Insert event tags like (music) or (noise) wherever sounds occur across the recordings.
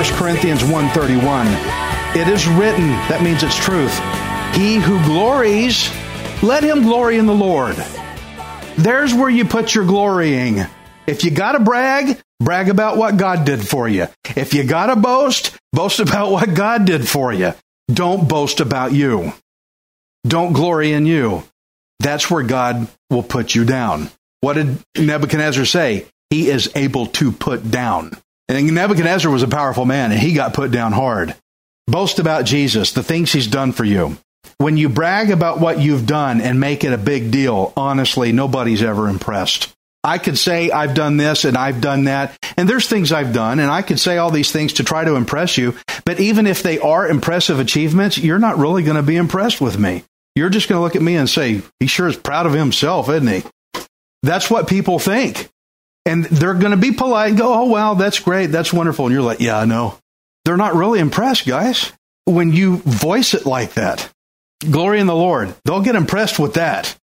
1 Corinthians 1:31. It is written, that means it's truth. He who glories, let him glory in the Lord. There's where you put your glorying. If you got to brag, brag about what God did for you. If you got to boast, boast about what God did for you. Don't boast about you. Don't glory in you. That's where God will put you down. What did Nebuchadnezzar say? He is able to put down. And Nebuchadnezzar was a powerful man and he got put down hard. Boast about Jesus, the things he's done for you. When you brag about what you've done and make it a big deal, honestly, nobody's ever impressed. I could say I've done this and I've done that, and there's things I've done, and I could say all these things to try to impress you, but even if they are impressive achievements, you're not really going to be impressed with me. You're just going to look at me and say, he sure is proud of himself, isn't he? That's what people think. And they're going to be polite and go, oh, wow, that's great. That's wonderful. And you're like, yeah, I know. They're not really impressed, guys, when you voice it like that. Glory in the Lord. They'll get impressed with that.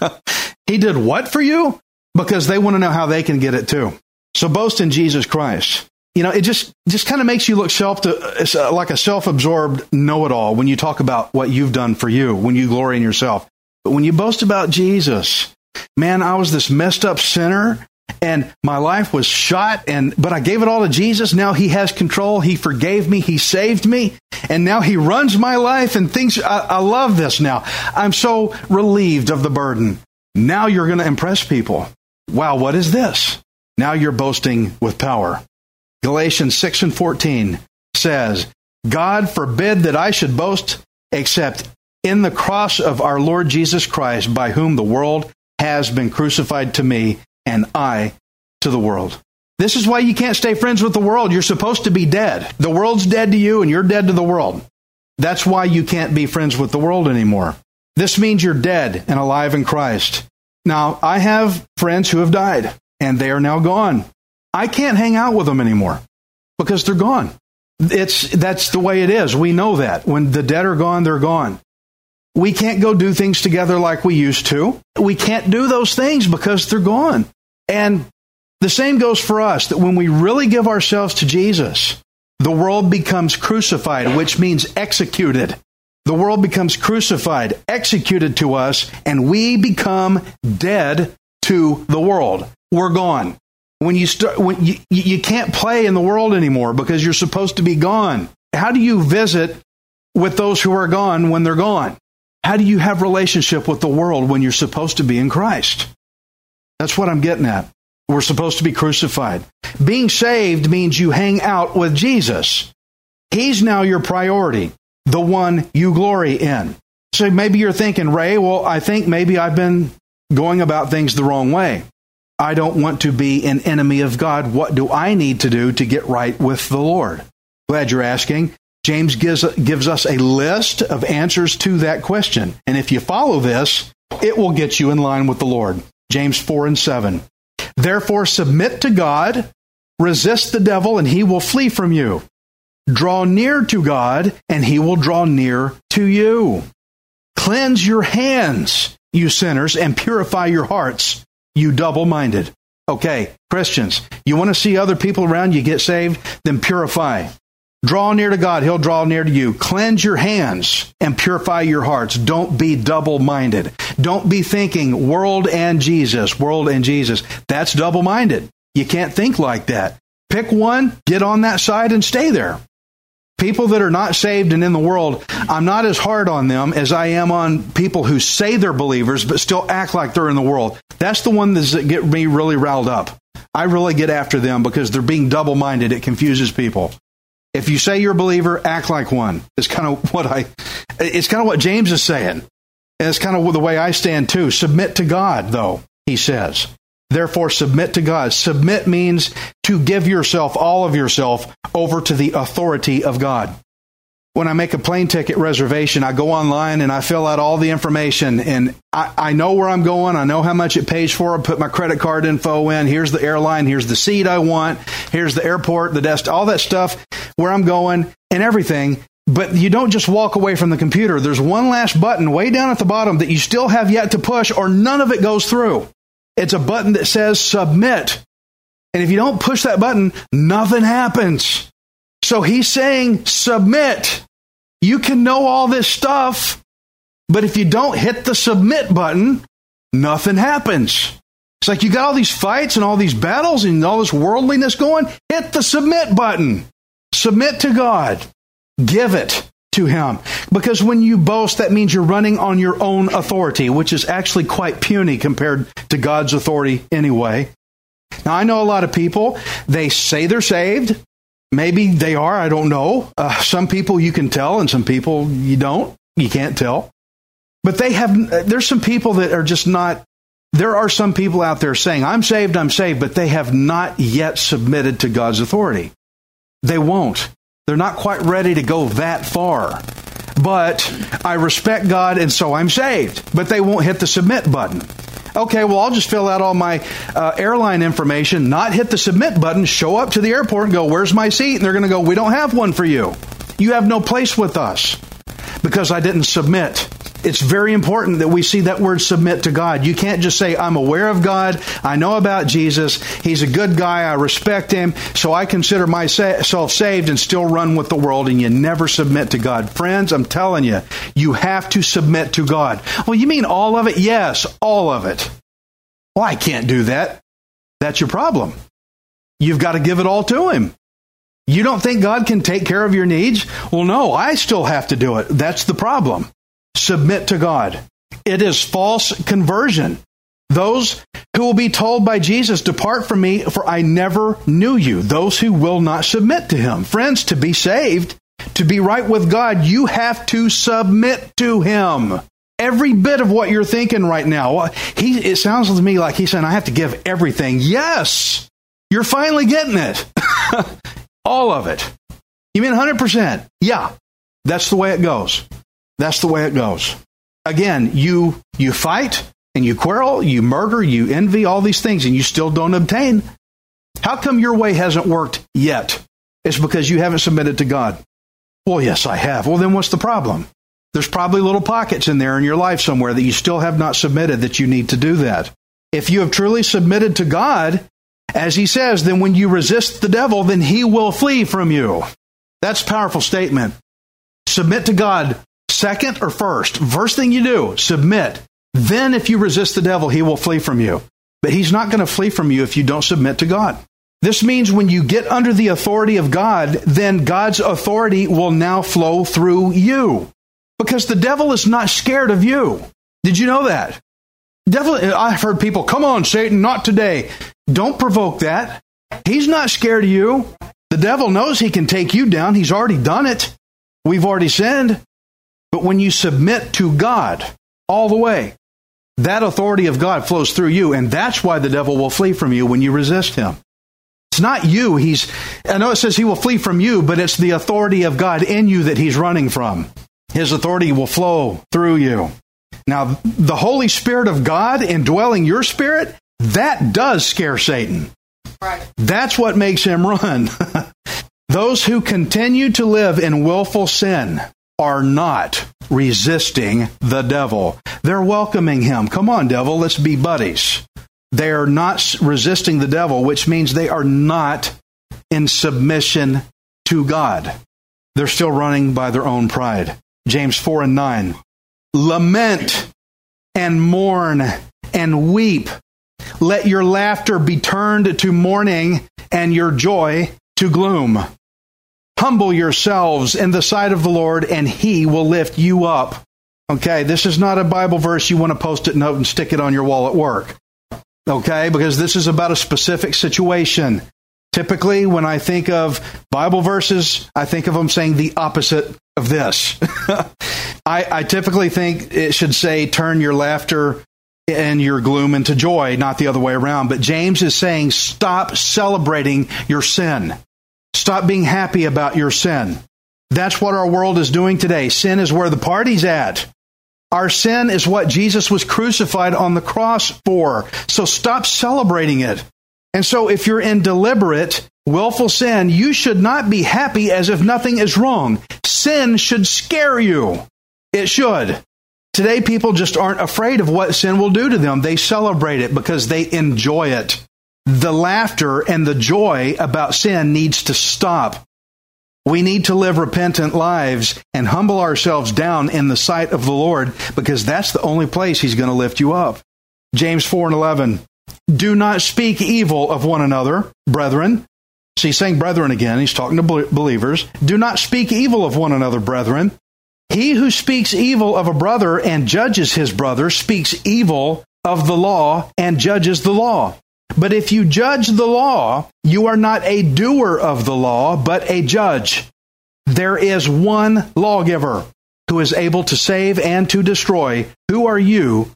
(laughs) he did what for you? Because they want to know how they can get it too. So boast in Jesus Christ. You know, it just just kind of makes you look self to, uh, like a self-absorbed know-it-all when you talk about what you've done for you, when you glory in yourself. But when you boast about Jesus, man, I was this messed up sinner and my life was shot and but I gave it all to Jesus. Now he has control. He forgave me. He saved me. And now he runs my life and things I, I love this now. I'm so relieved of the burden. Now you're going to impress people. Wow, what is this? Now you're boasting with power. Galatians 6 and 14 says, God forbid that I should boast except in the cross of our Lord Jesus Christ, by whom the world has been crucified to me and I to the world. This is why you can't stay friends with the world. You're supposed to be dead. The world's dead to you and you're dead to the world. That's why you can't be friends with the world anymore. This means you're dead and alive in Christ. Now, I have friends who have died and they are now gone. I can't hang out with them anymore because they're gone. It's that's the way it is. We know that. When the dead are gone, they're gone. We can't go do things together like we used to. We can't do those things because they're gone. And the same goes for us that when we really give ourselves to Jesus, the world becomes crucified, which means executed. The world becomes crucified, executed to us, and we become dead to the world. We're gone. When you start, when you, you can't play in the world anymore because you're supposed to be gone. How do you visit with those who are gone when they're gone? How do you have relationship with the world when you're supposed to be in Christ? That's what I'm getting at. We're supposed to be crucified. Being saved means you hang out with Jesus. He's now your priority, the one you glory in. So maybe you're thinking, Ray, well, I think maybe I've been going about things the wrong way. I don't want to be an enemy of God. What do I need to do to get right with the Lord? Glad you're asking. James gives, gives us a list of answers to that question. And if you follow this, it will get you in line with the Lord. James 4 and 7. Therefore, submit to God, resist the devil, and he will flee from you. Draw near to God, and he will draw near to you. Cleanse your hands, you sinners, and purify your hearts, you double minded. Okay, Christians, you want to see other people around you get saved? Then purify. Draw near to God, He'll draw near to you. Cleanse your hands and purify your hearts. Don't be double minded. Don't be thinking world and Jesus, world and Jesus. That's double minded. You can't think like that. Pick one, get on that side, and stay there. People that are not saved and in the world, I'm not as hard on them as I am on people who say they're believers but still act like they're in the world. That's the one that get me really riled up. I really get after them because they're being double minded. It confuses people. If you say you're a believer, act like one. It's kind of what I, it's kind of what James is saying. And it's kind of the way I stand too. Submit to God, though, he says. Therefore, submit to God. Submit means to give yourself, all of yourself, over to the authority of God. When I make a plane ticket reservation, I go online and I fill out all the information and I, I know where I'm going. I know how much it pays for. I put my credit card info in. Here's the airline. Here's the seat I want. Here's the airport, the desk, all that stuff, where I'm going and everything. But you don't just walk away from the computer. There's one last button way down at the bottom that you still have yet to push or none of it goes through. It's a button that says submit. And if you don't push that button, nothing happens. So he's saying submit. You can know all this stuff, but if you don't hit the submit button, nothing happens. It's like you got all these fights and all these battles and all this worldliness going. Hit the submit button. Submit to God. Give it to him. Because when you boast, that means you're running on your own authority, which is actually quite puny compared to God's authority anyway. Now, I know a lot of people, they say they're saved. Maybe they are, I don't know. Uh, some people you can tell, and some people you don't. You can't tell. But they have, there's some people that are just not, there are some people out there saying, I'm saved, I'm saved, but they have not yet submitted to God's authority. They won't. They're not quite ready to go that far. But I respect God and so I'm saved. But they won't hit the submit button. Okay, well, I'll just fill out all my uh, airline information, not hit the submit button, show up to the airport and go, Where's my seat? And they're going to go, We don't have one for you. You have no place with us because I didn't submit it's very important that we see that word submit to God. You can't just say, I'm aware of God. I know about Jesus. He's a good guy. I respect him. So I consider myself saved and still run with the world. And you never submit to God. Friends, I'm telling you, you have to submit to God. Well, you mean all of it? Yes, all of it. Well, I can't do that. That's your problem. You've got to give it all to him. You don't think God can take care of your needs? Well, no, I still have to do it. That's the problem submit to God. It is false conversion. Those who will be told by Jesus, Depart from me, for I never knew you. Those who will not submit to him. Friends, to be saved, to be right with God, you have to submit to him. Every bit of what you're thinking right now, he, it sounds to me like he's saying, I have to give everything. Yes, you're finally getting it. (laughs) All of it. You mean 100%? Yeah, that's the way it goes. That's the way it goes. Again, you you fight and you quarrel, you murder, you envy, all these things, and you still don't obtain. How come your way hasn't worked yet? It's because you haven't submitted to God. Well, yes, I have. Well, then what's the problem? There's probably little pockets in there in your life somewhere that you still have not submitted that you need to do that. If you have truly submitted to God, as he says, then when you resist the devil, then he will flee from you. That's powerful statement. Submit to God Second or first? First thing you do, submit. Then if you resist the devil, he will flee from you. But he's not going to flee from you if you don't submit to God. This means when you get under the authority of God, then God's authority will now flow through you. Because the devil is not scared of you. Did you know that? Devil, I've heard people, come on, Satan, not today. Don't provoke that. He's not scared of you. The devil knows he can take you down. He's already done it. We've already sinned. But when you submit to God all the way, that authority of God flows through you, and that's why the devil will flee from you when you resist him. It's not you. He's, I know it says he will flee from you, but it's the authority of God in you that he's running from. His authority will flow through you. Now, the Holy Spirit of God indwelling your spirit, that does scare Satan. Right. That's what makes him run. (laughs) Those who continue to live in willful sin, are not resisting the devil. They're welcoming him. Come on, devil, let's be buddies. They are not resisting the devil, which means they are not in submission to God. They're still running by their own pride. James 4 and 9. Lament and mourn and weep. Let your laughter be turned to mourning and your joy to gloom. Humble yourselves in the sight of the Lord, and he will lift you up. Okay, this is not a Bible verse you want to post it note and stick it on your wall at work. Okay, because this is about a specific situation. Typically, when I think of Bible verses, I think of them saying the opposite of this. (laughs) I, I typically think it should say, turn your laughter and your gloom into joy, not the other way around. But James is saying, stop celebrating your sin. Stop being happy about your sin. That's what our world is doing today. Sin is where the party's at. Our sin is what Jesus was crucified on the cross for. So stop celebrating it. And so if you're in deliberate, willful sin, you should not be happy as if nothing is wrong. Sin should scare you. It should. Today, people just aren't afraid of what sin will do to them. They celebrate it because they enjoy it. The laughter and the joy about sin needs to stop. We need to live repentant lives and humble ourselves down in the sight of the Lord because that's the only place He's going to lift you up. James 4 and 11. Do not speak evil of one another, brethren. See, he's saying brethren again. He's talking to believers. Do not speak evil of one another, brethren. He who speaks evil of a brother and judges his brother speaks evil of the law and judges the law. But if you judge the law, you are not a doer of the law, but a judge. There is one lawgiver who is able to save and to destroy. Who are you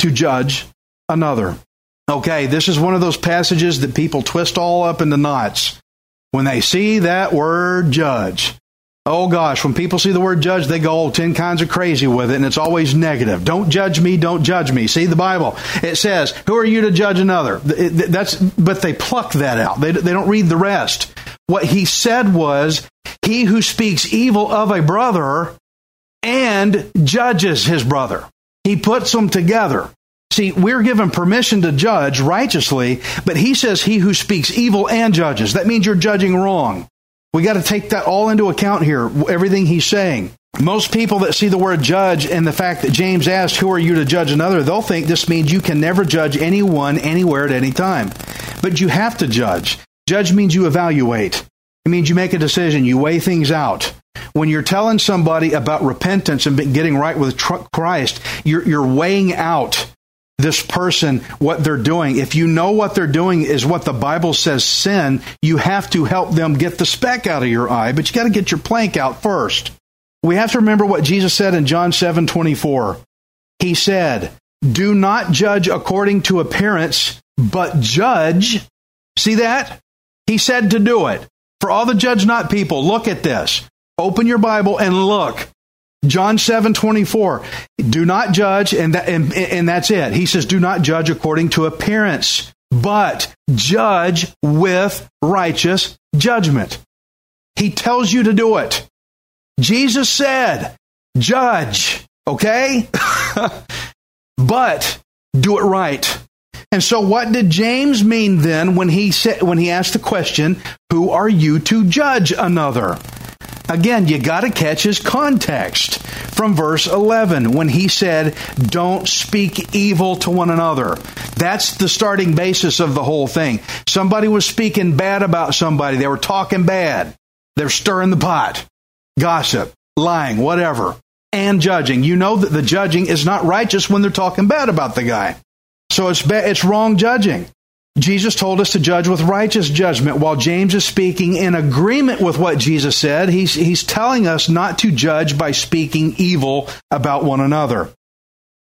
to judge another? Okay, this is one of those passages that people twist all up into knots when they see that word judge. Oh gosh, when people see the word judge, they go all 10 kinds of crazy with it, and it's always negative. Don't judge me, don't judge me. See the Bible. It says, Who are you to judge another? That's, but they pluck that out. They, they don't read the rest. What he said was, He who speaks evil of a brother and judges his brother. He puts them together. See, we're given permission to judge righteously, but he says he who speaks evil and judges. That means you're judging wrong. We got to take that all into account here, everything he's saying. Most people that see the word judge and the fact that James asked, Who are you to judge another? they'll think this means you can never judge anyone anywhere at any time. But you have to judge. Judge means you evaluate, it means you make a decision, you weigh things out. When you're telling somebody about repentance and getting right with Christ, you're, you're weighing out this person what they're doing. If you know what they're doing is what the Bible says sin, you have to help them get the speck out of your eye, but you got to get your plank out first. We have to remember what Jesus said in John 7 24. He said, Do not judge according to appearance, but judge. See that? He said to do it. For all the judge not people, look at this. Open your Bible and look. John 7 24. Do not judge, and, that, and, and that's it. He says, Do not judge according to appearance, but judge with righteous judgment. He tells you to do it. Jesus said, Judge, okay? (laughs) but do it right. And so what did James mean then when he said when he asked the question, who are you to judge another? Again, you got to catch his context from verse 11 when he said, Don't speak evil to one another. That's the starting basis of the whole thing. Somebody was speaking bad about somebody, they were talking bad, they're stirring the pot, gossip, lying, whatever, and judging. You know that the judging is not righteous when they're talking bad about the guy. So it's, ba- it's wrong judging. Jesus told us to judge with righteous judgment. While James is speaking in agreement with what Jesus said, he's, he's telling us not to judge by speaking evil about one another.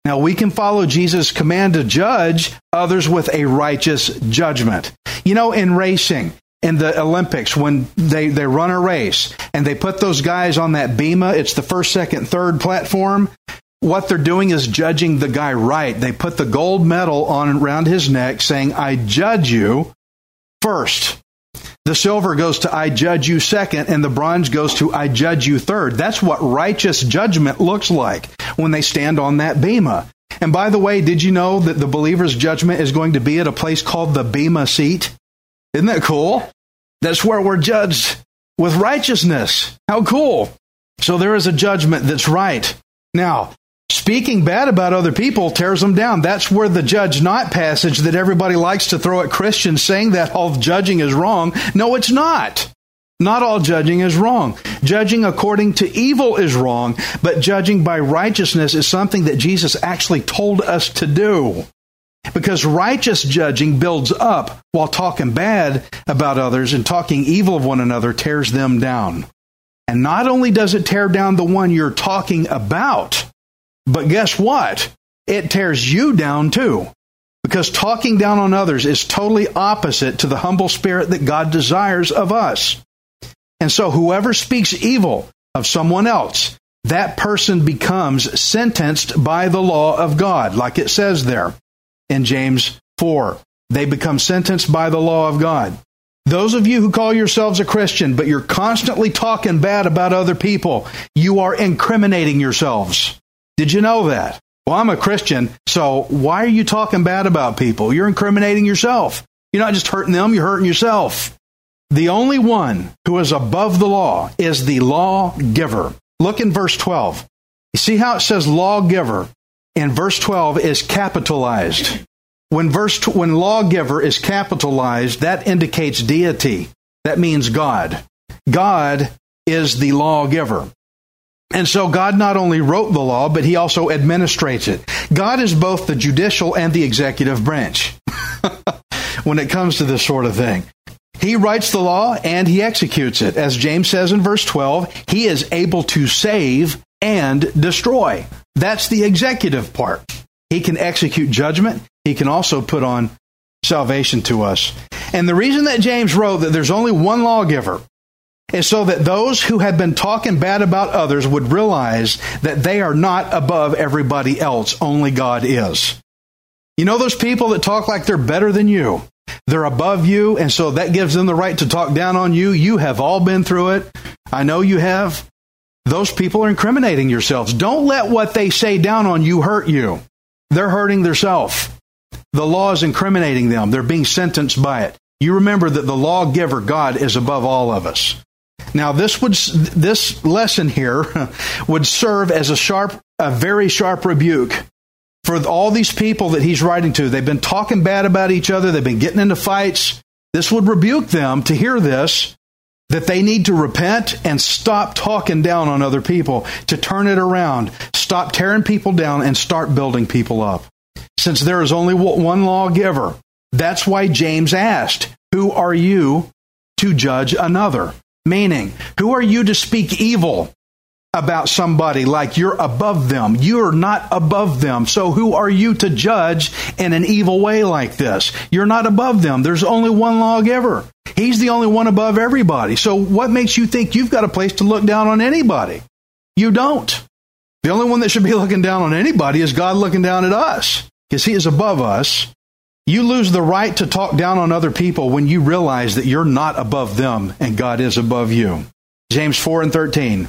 Now, we can follow Jesus' command to judge others with a righteous judgment. You know, in racing, in the Olympics, when they, they run a race and they put those guys on that bema, it's the first, second, third platform what they're doing is judging the guy right. They put the gold medal on around his neck saying, I judge you first. The silver goes to I judge you second, and the bronze goes to I judge you third. That's what righteous judgment looks like when they stand on that bema. And by the way, did you know that the believer's judgment is going to be at a place called the bema seat? Isn't that cool? That's where we're judged with righteousness. How cool. So there is a judgment that's right. Now, Speaking bad about other people tears them down. That's where the judge not passage that everybody likes to throw at Christians saying that all judging is wrong. No, it's not. Not all judging is wrong. Judging according to evil is wrong, but judging by righteousness is something that Jesus actually told us to do. Because righteous judging builds up, while talking bad about others and talking evil of one another tears them down. And not only does it tear down the one you're talking about, but guess what? It tears you down too. Because talking down on others is totally opposite to the humble spirit that God desires of us. And so whoever speaks evil of someone else, that person becomes sentenced by the law of God, like it says there in James 4. They become sentenced by the law of God. Those of you who call yourselves a Christian, but you're constantly talking bad about other people, you are incriminating yourselves. Did you know that? Well, I'm a Christian, so why are you talking bad about people? You're incriminating yourself. You're not just hurting them, you're hurting yourself. The only one who is above the law is the lawgiver. Look in verse 12. You see how it says lawgiver? In verse 12 is capitalized. When verse when lawgiver is capitalized, that indicates deity. That means God. God is the lawgiver. And so God not only wrote the law, but he also administrates it. God is both the judicial and the executive branch (laughs) when it comes to this sort of thing. He writes the law and he executes it. As James says in verse 12, he is able to save and destroy. That's the executive part. He can execute judgment. He can also put on salvation to us. And the reason that James wrote that there's only one lawgiver is so that those who had been talking bad about others would realize that they are not above everybody else. Only God is. You know those people that talk like they're better than you? They're above you, and so that gives them the right to talk down on you. You have all been through it. I know you have. Those people are incriminating yourselves. Don't let what they say down on you hurt you. They're hurting themselves. The law is incriminating them. They're being sentenced by it. You remember that the lawgiver, God, is above all of us. Now, this would this lesson here (laughs) would serve as a sharp, a very sharp rebuke for all these people that he's writing to. They've been talking bad about each other, they've been getting into fights. This would rebuke them to hear this that they need to repent and stop talking down on other people, to turn it around, stop tearing people down, and start building people up. Since there is only one lawgiver, that's why James asked, Who are you to judge another? Meaning, who are you to speak evil about somebody like you're above them. You're not above them. So who are you to judge in an evil way like this? You're not above them. There's only one lawgiver. He's the only one above everybody. So what makes you think you've got a place to look down on anybody? You don't. The only one that should be (laughs) looking down on anybody is God looking down at us because he is above us. You lose the right to talk down on other people when you realize that you're not above them and God is above you. James 4 and 13.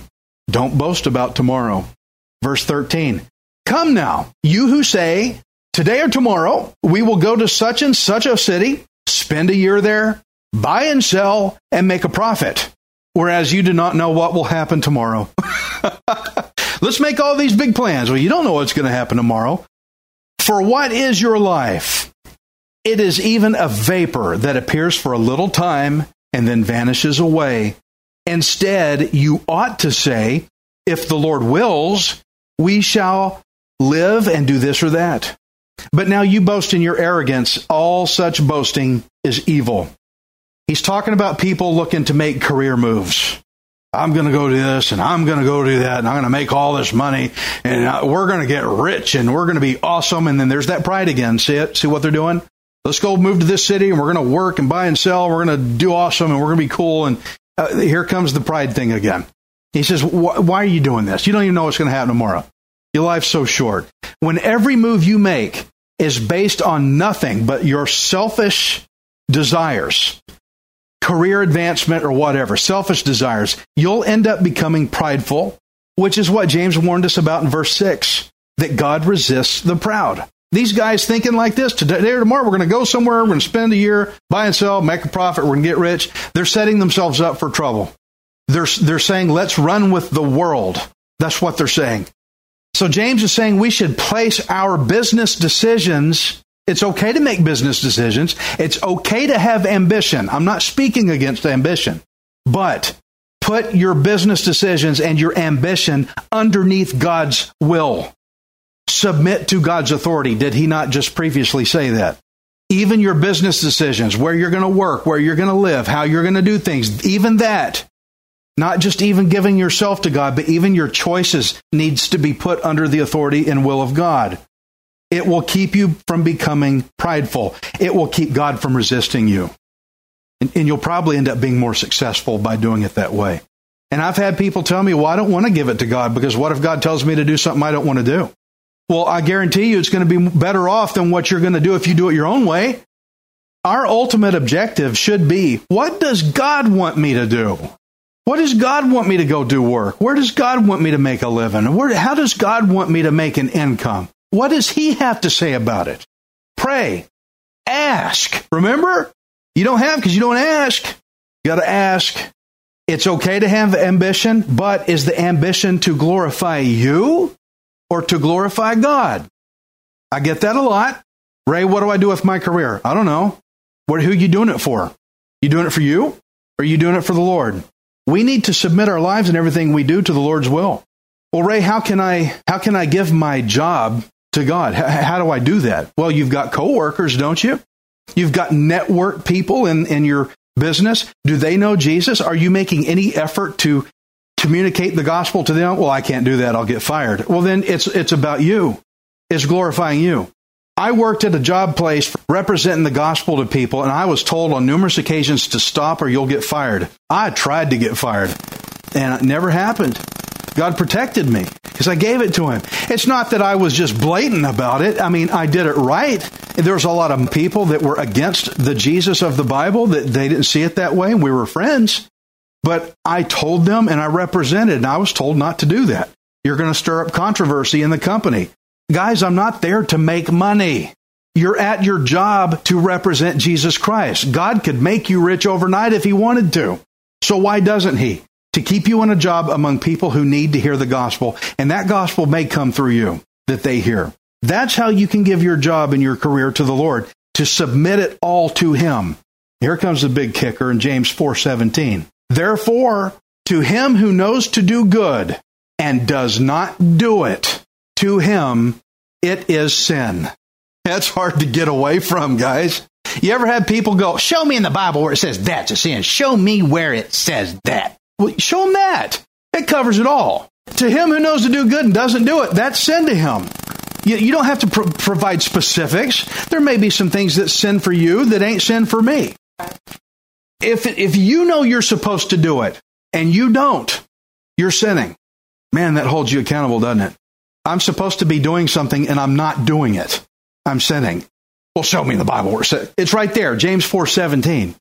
Don't boast about tomorrow. Verse 13. Come now, you who say, today or tomorrow, we will go to such and such a city, spend a year there, buy and sell, and make a profit. Whereas you do not know what will happen tomorrow. (laughs) Let's make all these big plans. Well, you don't know what's going to happen tomorrow. For what is your life? It is even a vapor that appears for a little time and then vanishes away. Instead, you ought to say, if the Lord wills, we shall live and do this or that. But now you boast in your arrogance. All such boasting is evil. He's talking about people looking to make career moves. I'm going to go do this and I'm going to go do that and I'm going to make all this money and uh, we're going to get rich and we're going to be awesome. And then there's that pride again. See it? See what they're doing? Let's go move to this city and we're going to work and buy and sell. We're going to do awesome and we're going to be cool. And uh, here comes the pride thing again. He says, Why are you doing this? You don't even know what's going to happen tomorrow. Your life's so short. When every move you make is based on nothing but your selfish desires, career advancement or whatever, selfish desires, you'll end up becoming prideful, which is what James warned us about in verse 6 that God resists the proud. These guys thinking like this today or tomorrow, we're going to go somewhere, we're going to spend a year, buy and sell, make a profit, we're going to get rich. They're setting themselves up for trouble. They're, they're saying, let's run with the world. That's what they're saying. So James is saying we should place our business decisions. It's okay to make business decisions. It's okay to have ambition. I'm not speaking against ambition. But put your business decisions and your ambition underneath God's will. Submit to God's authority. Did he not just previously say that? Even your business decisions, where you're going to work, where you're going to live, how you're going to do things, even that, not just even giving yourself to God, but even your choices needs to be put under the authority and will of God. It will keep you from becoming prideful. It will keep God from resisting you. And, and, you'll probably end up being more successful by doing it that way. And I've had people tell me, well, I don't want to give it to God because what if God tells me to do something I don't want to do? Well, I guarantee you it's going to be better off than what you're going to do if you do it your own way. Our ultimate objective should be what does God want me to do? What does God want me to go do work? Where does God want me to make a living? Where, how does God want me to make an income? What does He have to say about it? Pray. Ask. Remember? You don't have because you don't ask. You got to ask. It's okay to have ambition, but is the ambition to glorify you or to glorify God? I get that a lot. Ray, what do I do with my career? I don't know. What, who are you doing it for? You doing it for you? Or are you doing it for the Lord? We need to submit our lives and everything we do to the Lord's will. Well, Ray, how can I how can I give my job to God? H- how do I do that? Well, you've got coworkers, don't you? You've got network people in, in your business. Do they know Jesus? Are you making any effort to communicate the gospel to them? Well, I can't do that. I'll get fired. Well, then it's it's about you. It's glorifying you. I worked at a job place representing the gospel to people, and I was told on numerous occasions to stop or you'll get fired. I tried to get fired, and it never happened. God protected me because I gave it to Him. It's not that I was just blatant about it. I mean, I did it right. There was a lot of people that were against the Jesus of the Bible that they didn't see it that way. We were friends, but I told them and I represented, and I was told not to do that. You're going to stir up controversy in the company. Guys, I'm not there to make money. You're at your job to represent Jesus Christ. God could make you rich overnight if he wanted to. So why doesn't he? To keep you on a job among people who need to hear the gospel, and that gospel may come through you that they hear. That's how you can give your job and your career to the Lord, to submit it all to him. Here comes the big kicker in James 4:17. Therefore, to him who knows to do good and does not do it, to him it is sin. That's hard to get away from, guys. You ever had people go, Show me in the Bible where it says that's a sin. Show me where it says that. Well, show them that. It covers it all. To him who knows to do good and doesn't do it, that's sin to him. You, you don't have to pro- provide specifics. There may be some things that sin for you that ain't sin for me. If, if you know you're supposed to do it and you don't, you're sinning. Man, that holds you accountable, doesn't it? I'm supposed to be doing something and I'm not doing it. I'm sinning. Well, show me in the Bible where it it's right there, James 4:17.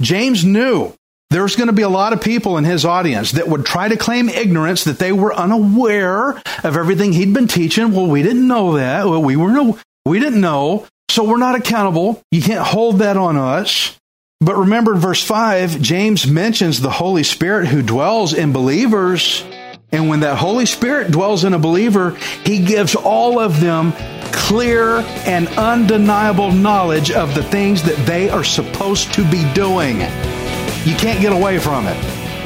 James knew there's going to be a lot of people in his audience that would try to claim ignorance that they were unaware of everything he'd been teaching. Well, we didn't know that. Well, we were no, we didn't know. So we're not accountable. You can't hold that on us. But remember in verse 5, James mentions the Holy Spirit who dwells in believers. And when that Holy Spirit dwells in a believer, he gives all of them clear and undeniable knowledge of the things that they are supposed to be doing. You can't get away from it.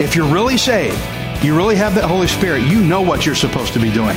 If you're really saved, you really have that Holy Spirit, you know what you're supposed to be doing.